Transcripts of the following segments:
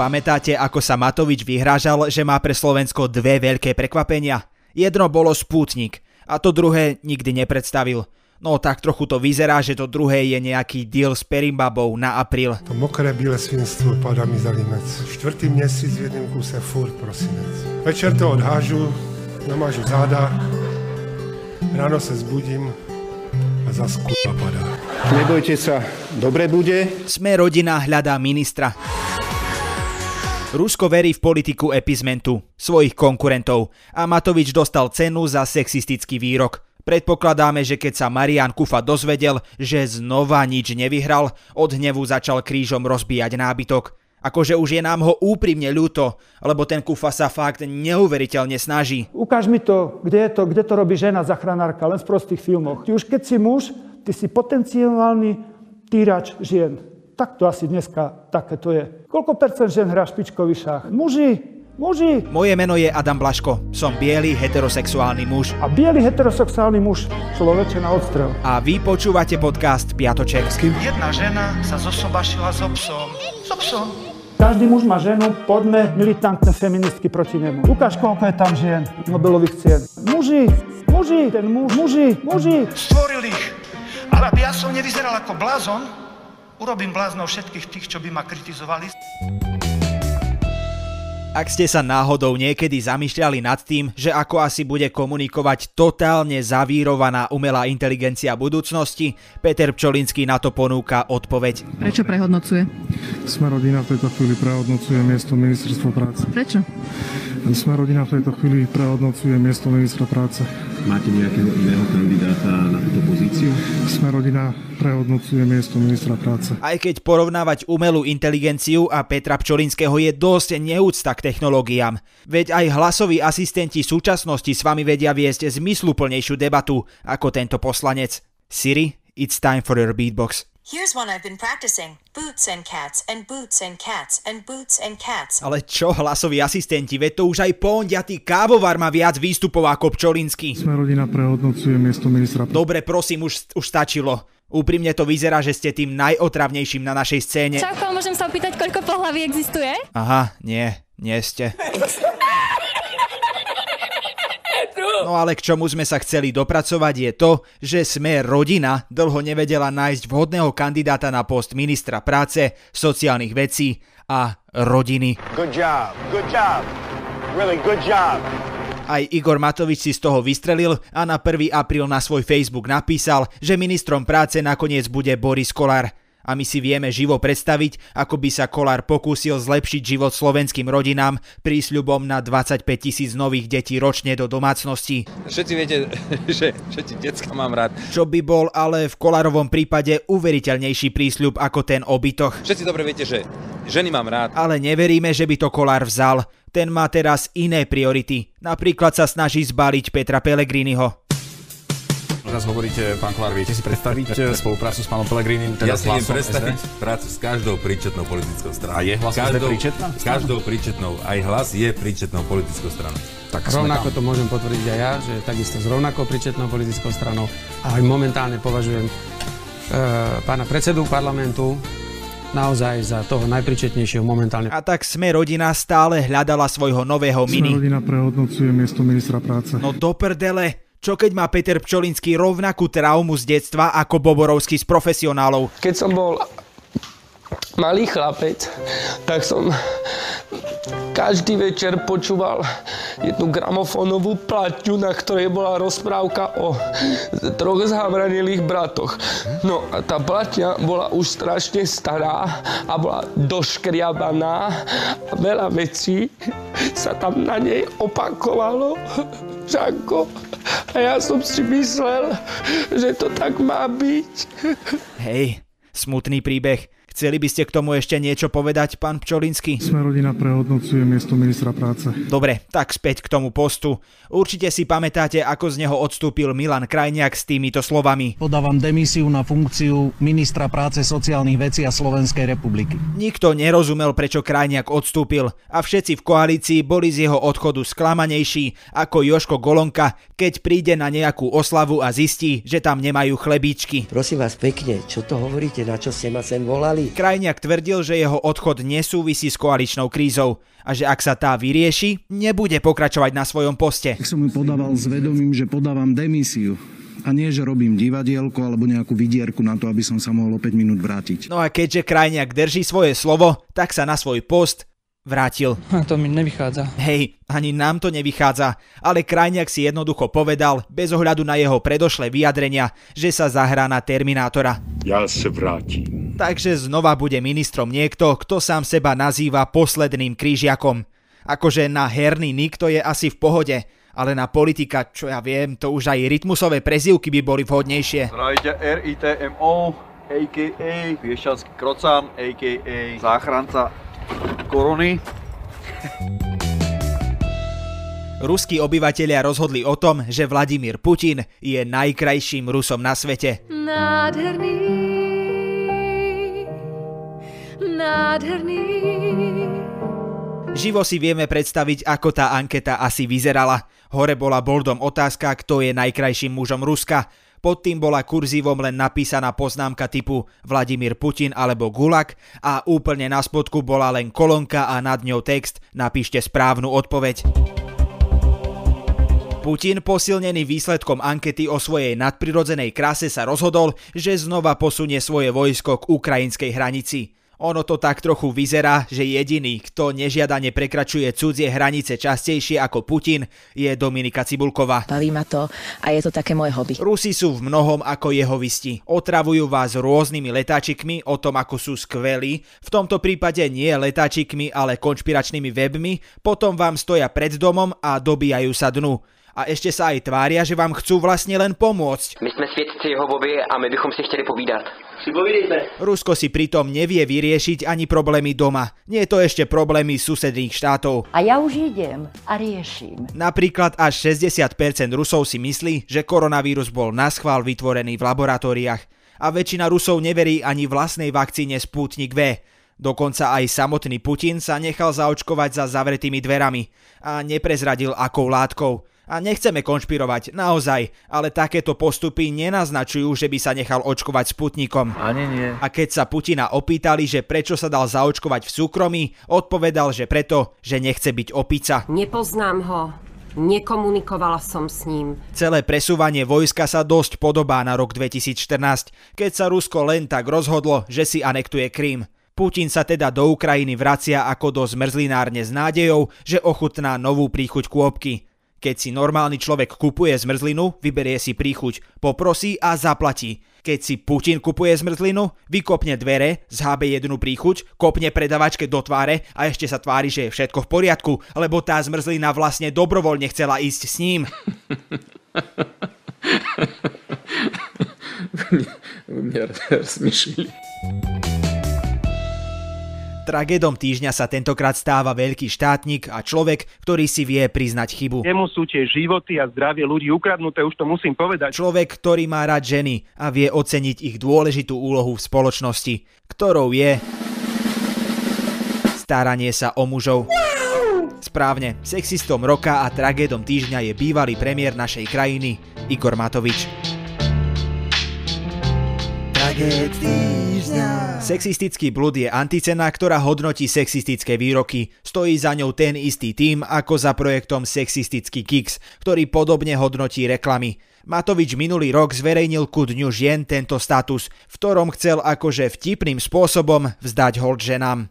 Pamätáte, ako sa Matovič vyhrážal, že má pre Slovensko dve veľké prekvapenia? Jedno bolo Sputnik a to druhé nikdy nepredstavil. No tak trochu to vyzerá, že to druhé je nejaký deal s Perimbabou na apríl. To mokré bílé svinstvo padá mi za limec. Štvrtý měsíc v jednom kuse furt prosinec. Večer to odhážu, namážu záda, ráno sa zbudím a zas padá. Nebojte sa, dobre bude. Sme rodina hľadá ministra. Rusko verí v politiku epizmentu, svojich konkurentov a Matovič dostal cenu za sexistický výrok. Predpokladáme, že keď sa Marian Kufa dozvedel, že znova nič nevyhral, od hnevu začal krížom rozbíjať nábytok. Akože už je nám ho úprimne ľúto, lebo ten Kufa sa fakt neuveriteľne snaží. Ukáž mi to, kde, je to, kde to robí žena zachránárka, len v prostých filmoch. Ty už keď si muž, ty si potenciálny týrač žien. Tak to asi dneska také to je. Koľko percent žen hrá špičkový šach? Muži, muži. Moje meno je Adam Blaško. Som biely heterosexuálny muž. A biely heterosexuálny muž človeče na odstrel. A vy počúvate podcast Piatoček. Jedna žena sa zosobašila so psom. So psom. Každý muž má ženu, poďme militantné feministky proti nemu. Ukáž, koľko je tam žien Nobelových cien. Muži, muži, ten muž, muži, muži. Stvoril ich. Ale aby ja som nevyzeral ako blázon, urobím bláznou všetkých tých, čo by ma kritizovali. Ak ste sa náhodou niekedy zamýšľali nad tým, že ako asi bude komunikovať totálne zavírovaná umelá inteligencia budúcnosti, Peter Pčolinský na to ponúka odpoveď. Prečo prehodnocuje? Sme rodina v tejto chvíli prehodnocuje miesto ministerstva práce. Prečo? Sme rodina v tejto chvíli prehodnocuje miesto ministra práce. Máte nejakého iného kandidáta na túto pozíciu? Sme rodina prehodnocuje miesto ministra práce. Aj keď porovnávať umelú inteligenciu a Petra Pčolinského je dosť neúcta k technológiám. Veď aj hlasoví asistenti súčasnosti s vami vedia viesť zmysluplnejšiu debatu ako tento poslanec. Siri, it's time for your beatbox. Here's one I've been practicing. Boots and cats and boots and cats and boots and cats. Ale čo hlasoví asistenti, veď to už aj pondiatý kávovar má viac výstupov ako Pčolinský. Sme rodina prehodnocuje miesto ministra. Dobre, prosím, už, už stačilo. Úprimne to vyzerá, že ste tým najotravnejším na našej scéne. Čauko, môžem sa opýtať, koľko pohlaví existuje? Aha, nie, nie ste. No ale k čomu sme sa chceli dopracovať je to, že sme rodina dlho nevedela nájsť vhodného kandidáta na post ministra práce, sociálnych vecí a rodiny. Good job, good job, really good job. Aj Igor Matovič si z toho vystrelil a na 1. apríl na svoj Facebook napísal, že ministrom práce nakoniec bude Boris Kolár. A my si vieme živo predstaviť, ako by sa Kolár pokúsil zlepšiť život slovenským rodinám prísľubom na 25 tisíc nových detí ročne do domácností. Všetci viete, že všetci decka mám rád. Čo by bol ale v Kolárovom prípade uveriteľnejší prísľub ako ten obytoch. Všetci dobre viete, že ženy mám rád. Ale neveríme, že by to Kolár vzal. Ten má teraz iné priority. Napríklad sa snaží zbaliť Petra Pellegriniho. Teraz hovoríte, pán Kolár, viete si predstaviť eh, spoluprácu s pánom Pelegrínim? Teda ja si viem predstaviť SD? prácu s každou príčetnou politickou stranou. A je hlas každou, príčetná? S každou príčetnou. Aj hlas je príčetnou politickou stranou. Tak rovnako to môžem potvrdiť aj ja, že takisto s rovnakou príčetnou politickou stranou. A aj momentálne považujem e, pána predsedu parlamentu naozaj za toho najpričetnejšieho momentálne. A tak sme rodina stále hľadala svojho nového mini. Sme rodina prehodnocuje miesto ministra práce. No do prdele, čo keď má Peter Pčolinský rovnakú traumu z detstva ako Boborovský z profesionálov? Keď som bol malý chlapec, tak som každý večer počúval jednu gramofónovú platňu, na ktorej bola rozprávka o troch zhavranilých bratoch. No a tá platňa bola už strašne stará a bola doškriabaná a veľa vecí sa tam na nej opakovalo. Žanko, a ja som si myslel, že to tak má byť. Hej, smutný príbeh. Chceli by ste k tomu ešte niečo povedať, pán Pčolinsky? Sme rodina prehodnocuje miesto ministra práce. Dobre, tak späť k tomu postu. Určite si pamätáte, ako z neho odstúpil Milan Krajniak s týmito slovami. Podávam demisiu na funkciu ministra práce, sociálnych vecí a Slovenskej republiky. Nikto nerozumel, prečo Krajniak odstúpil a všetci v koalícii boli z jeho odchodu sklamanejší ako Joško Golonka, keď príde na nejakú oslavu a zistí, že tam nemajú chlebíčky. Prosím vás pekne, čo to hovoríte, na čo ste ma sem volali? Krajniak tvrdil, že jeho odchod nesúvisí s koaličnou krízou a že ak sa tá vyrieši, nebude pokračovať na svojom poste. Tak som mu podával s vedomím, že podávam demisiu. A nie, že robím divadielko alebo nejakú vidierku na to, aby som sa mohol o 5 minút vrátiť. No a keďže Krajniak drží svoje slovo, tak sa na svoj post vrátil. A to mi nevychádza. Hej, ani nám to nevychádza, ale Krajniak si jednoducho povedal, bez ohľadu na jeho predošlé vyjadrenia, že sa zahrá na Terminátora. Ja sa vrátim. Takže znova bude ministrom niekto, kto sám seba nazýva posledným krížiakom. Akože na herný nik to je asi v pohode, ale na politika, čo ja viem, to už aj rytmusové prezivky by boli vhodnejšie. Zdravite RITMO, a.k.a. Piešťanský krocán, a.k.a. záchranca korony. Ruskí obyvatelia rozhodli o tom, že Vladimír Putin je najkrajším Rusom na svete. Nádherný, nádherný. Živo si vieme predstaviť, ako tá anketa asi vyzerala. Hore bola boldom otázka, kto je najkrajším mužom Ruska. Pod tým bola kurzívom len napísaná poznámka typu Vladimír Putin alebo Gulag a úplne na spodku bola len kolónka a nad ňou text Napíšte správnu odpoveď. Putin, posilnený výsledkom ankety o svojej nadprirodzenej krase, sa rozhodol, že znova posunie svoje vojsko k ukrajinskej hranici. Ono to tak trochu vyzerá, že jediný, kto nežiadane prekračuje cudzie hranice častejšie ako Putin, je Dominika Cibulková. Baví ma to a je to také moje hobby. Rusi sú v mnohom ako jeho visti. Otravujú vás rôznymi letáčikmi o tom, ako sú skvelí, v tomto prípade nie letáčikmi, ale konšpiračnými webmi, potom vám stoja pred domom a dobíjajú sa dnu a ešte sa aj tvária, že vám chcú vlastne len pomôcť. My sme svedci Jehovovi a my bychom si chceli povídať. Si povídejte. Rusko si pritom nevie vyriešiť ani problémy doma. Nie je to ešte problémy susedných štátov. A ja už idem a riešim. Napríklad až 60% Rusov si myslí, že koronavírus bol na schvál vytvorený v laboratóriách. A väčšina Rusov neverí ani vlastnej vakcíne Sputnik V. Dokonca aj samotný Putin sa nechal zaočkovať za zavretými dverami a neprezradil akou látkou. A nechceme konšpirovať, naozaj, ale takéto postupy nenaznačujú, že by sa nechal očkovať Sputnikom. Ani nie. A keď sa Putina opýtali, že prečo sa dal zaočkovať v súkromí, odpovedal, že preto, že nechce byť opica. Nepoznám ho. Nekomunikovala som s ním. Celé presúvanie vojska sa dosť podobá na rok 2014, keď sa Rusko len tak rozhodlo, že si anektuje Krím. Putin sa teda do Ukrajiny vracia ako do zmrzlinárne s nádejou, že ochutná novú príchuť kôpky. Keď si normálny človek kupuje zmrzlinu, vyberie si príchuť, poprosí a zaplatí. Keď si Putin kupuje zmrzlinu, vykopne dvere, zhábe jednu príchuť, kopne predavačke do tváre a ešte sa tvári, že je všetko v poriadku, lebo tá zmrzlina vlastne dobrovoľne chcela ísť s ním. Mňa rozmýšľali. Tragédom týždňa sa tentokrát stáva veľký štátnik a človek, ktorý si vie priznať chybu. Jemu sú tie životy a zdravie ľudí ukradnuté, už to musím povedať. Človek, ktorý má rád ženy a vie oceniť ich dôležitú úlohu v spoločnosti, ktorou je staranie sa o mužov. Správne, sexistom roka a tragédom týždňa je bývalý premiér našej krajiny Igor Matovič. Sexistický blud je anticena, ktorá hodnotí sexistické výroky. Stojí za ňou ten istý tým ako za projektom Sexistický Kicks, ktorý podobne hodnotí reklamy. Matovič minulý rok zverejnil ku dňu žien tento status, v ktorom chcel akože vtipným spôsobom vzdať hold ženám.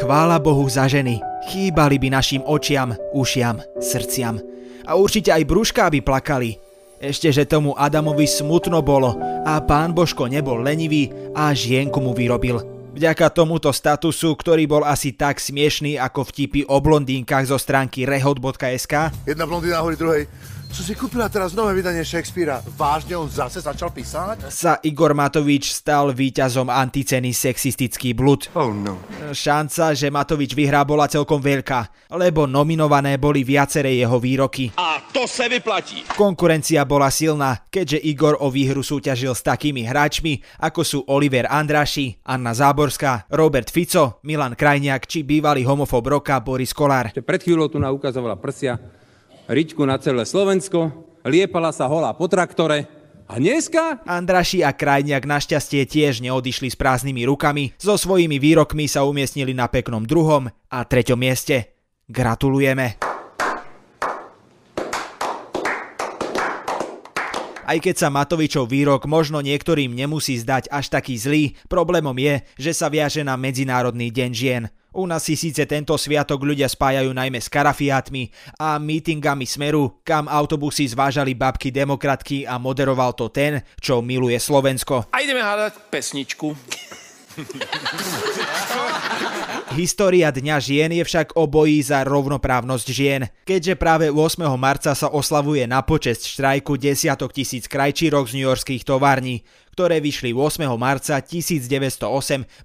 Chvála Bohu za ženy, chýbali by našim očiam, ušiam, srdciam. A určite aj brúška by plakali, ešte, že tomu Adamovi smutno bolo a pán Božko nebol lenivý a žienku mu vyrobil. Vďaka tomuto statusu, ktorý bol asi tak smiešný ako vtipy o blondínkach zo stránky rehod.sk. Jedna blondína hovorí druhej, čo si kúpila teraz nové vydanie Shakespearea? Vážne on zase začal písať? Sa Igor Matovič stal víťazom anticeny sexistický blud. Oh no. Šanca, že Matovič vyhrá bola celkom veľká, lebo nominované boli viaceré jeho výroky. A to sa vyplatí. Konkurencia bola silná, keďže Igor o výhru súťažil s takými hráčmi, ako sú Oliver Andraši, Anna Záborská, Robert Fico, Milan Krajniak či bývalý homofob roka Boris Kolár. Pred chvíľou tu naukazovala prsia Riťku na celé Slovensko, liepala sa holá po traktore a dneska? Andraši a Krajniak našťastie tiež neodišli s prázdnymi rukami. So svojimi výrokmi sa umiestnili na peknom druhom a treťom mieste. Gratulujeme. Aj keď sa Matovičov výrok možno niektorým nemusí zdať až taký zlý, problémom je, že sa viaže na Medzinárodný deň žien. U nás si síce tento sviatok ľudia spájajú najmä s karafiátmi a mítingami Smeru, kam autobusy zvážali babky demokratky a moderoval to ten, čo miluje Slovensko. A ideme hľadať pesničku. História Dňa žien je však o boji za rovnoprávnosť žien. Keďže práve 8. marca sa oslavuje na počesť štrajku desiatok tisíc krajčírok z newyorských tovární, ktoré vyšli 8. marca 1908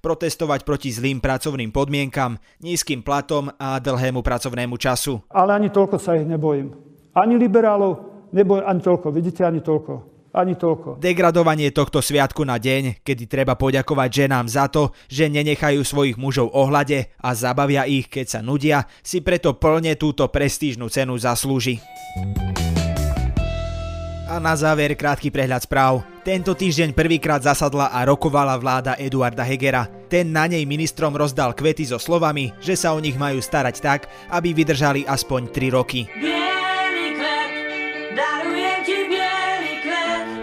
protestovať proti zlým pracovným podmienkam, nízkym platom a dlhému pracovnému času. Ale ani toľko sa ich nebojím. Ani liberálov, nebojím ani toľko. Vidíte, ani toľko. Ani toľko. Degradovanie tohto sviatku na deň, kedy treba poďakovať ženám za to, že nenechajú svojich mužov ohľade a zabavia ich, keď sa nudia, si preto plne túto prestížnu cenu zaslúži. A na záver krátky prehľad správ. Tento týždeň prvýkrát zasadla a rokovala vláda Eduarda Hegera. Ten na nej ministrom rozdal kvety so slovami, že sa o nich majú starať tak, aby vydržali aspoň 3 roky.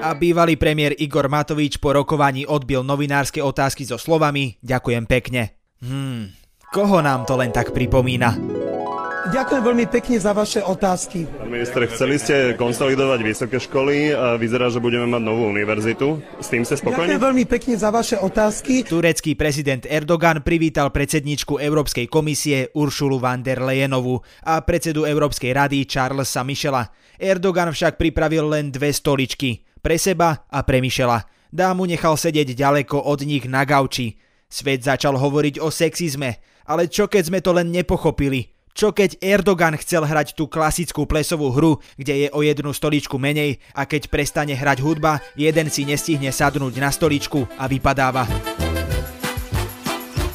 a bývalý premiér Igor Matovič po rokovaní odbil novinárske otázky so slovami Ďakujem pekne. Hmm, koho nám to len tak pripomína? Ďakujem veľmi pekne za vaše otázky. Pán minister, chceli ste konsolidovať vysoké školy a vyzerá, že budeme mať novú univerzitu. S tým ste spokojní? Ďakujem veľmi pekne za vaše otázky. Turecký prezident Erdogan privítal predsedničku Európskej komisie Uršulu van der Leyenovú a predsedu Európskej rady Charlesa Michela. Erdogan však pripravil len dve stoličky pre seba a pre Michela. Dámu nechal sedieť ďaleko od nich na gauči. Svet začal hovoriť o sexizme, ale čo keď sme to len nepochopili? Čo keď Erdogan chcel hrať tú klasickú plesovú hru, kde je o jednu stoličku menej a keď prestane hrať hudba, jeden si nestihne sadnúť na stoličku a vypadáva.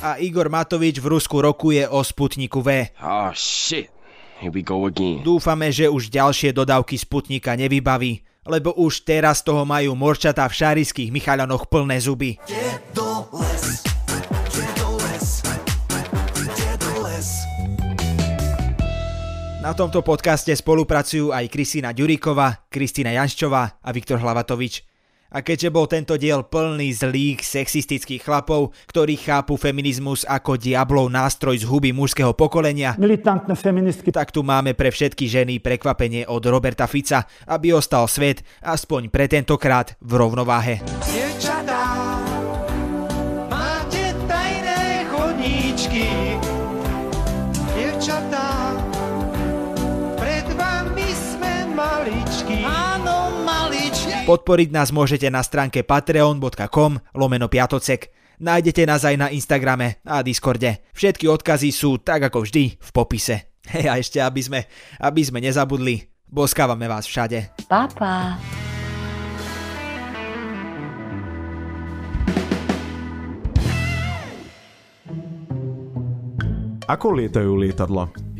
A Igor Matovič v Rusku rokuje o Sputniku V. Oh shit, here we go again. Dúfame, že už ďalšie dodávky Sputnika nevybaví lebo už teraz toho majú morčatá v šarických Michaľanoch plné zuby. Na tomto podcaste spolupracujú aj Kristýna Ďuríková, Kristýna Janščová a Viktor Hlavatovič. A keďže bol tento diel plný zlých sexistických chlapov, ktorí chápu feminizmus ako diablov nástroj z huby mužského pokolenia, militantné feministky, tak tu máme pre všetky ženy prekvapenie od Roberta Fica, aby ostal svet aspoň pre tentokrát v rovnováhe. Dievčatá, Podporiť nás môžete na stránke patreon.com lomeno piatocek. Nájdete nás aj na Instagrame a Discorde. Všetky odkazy sú tak ako vždy v popise. Hej a ešte aby sme, aby sme nezabudli, boskávame vás všade. Papa. Ako lietajú lietadla?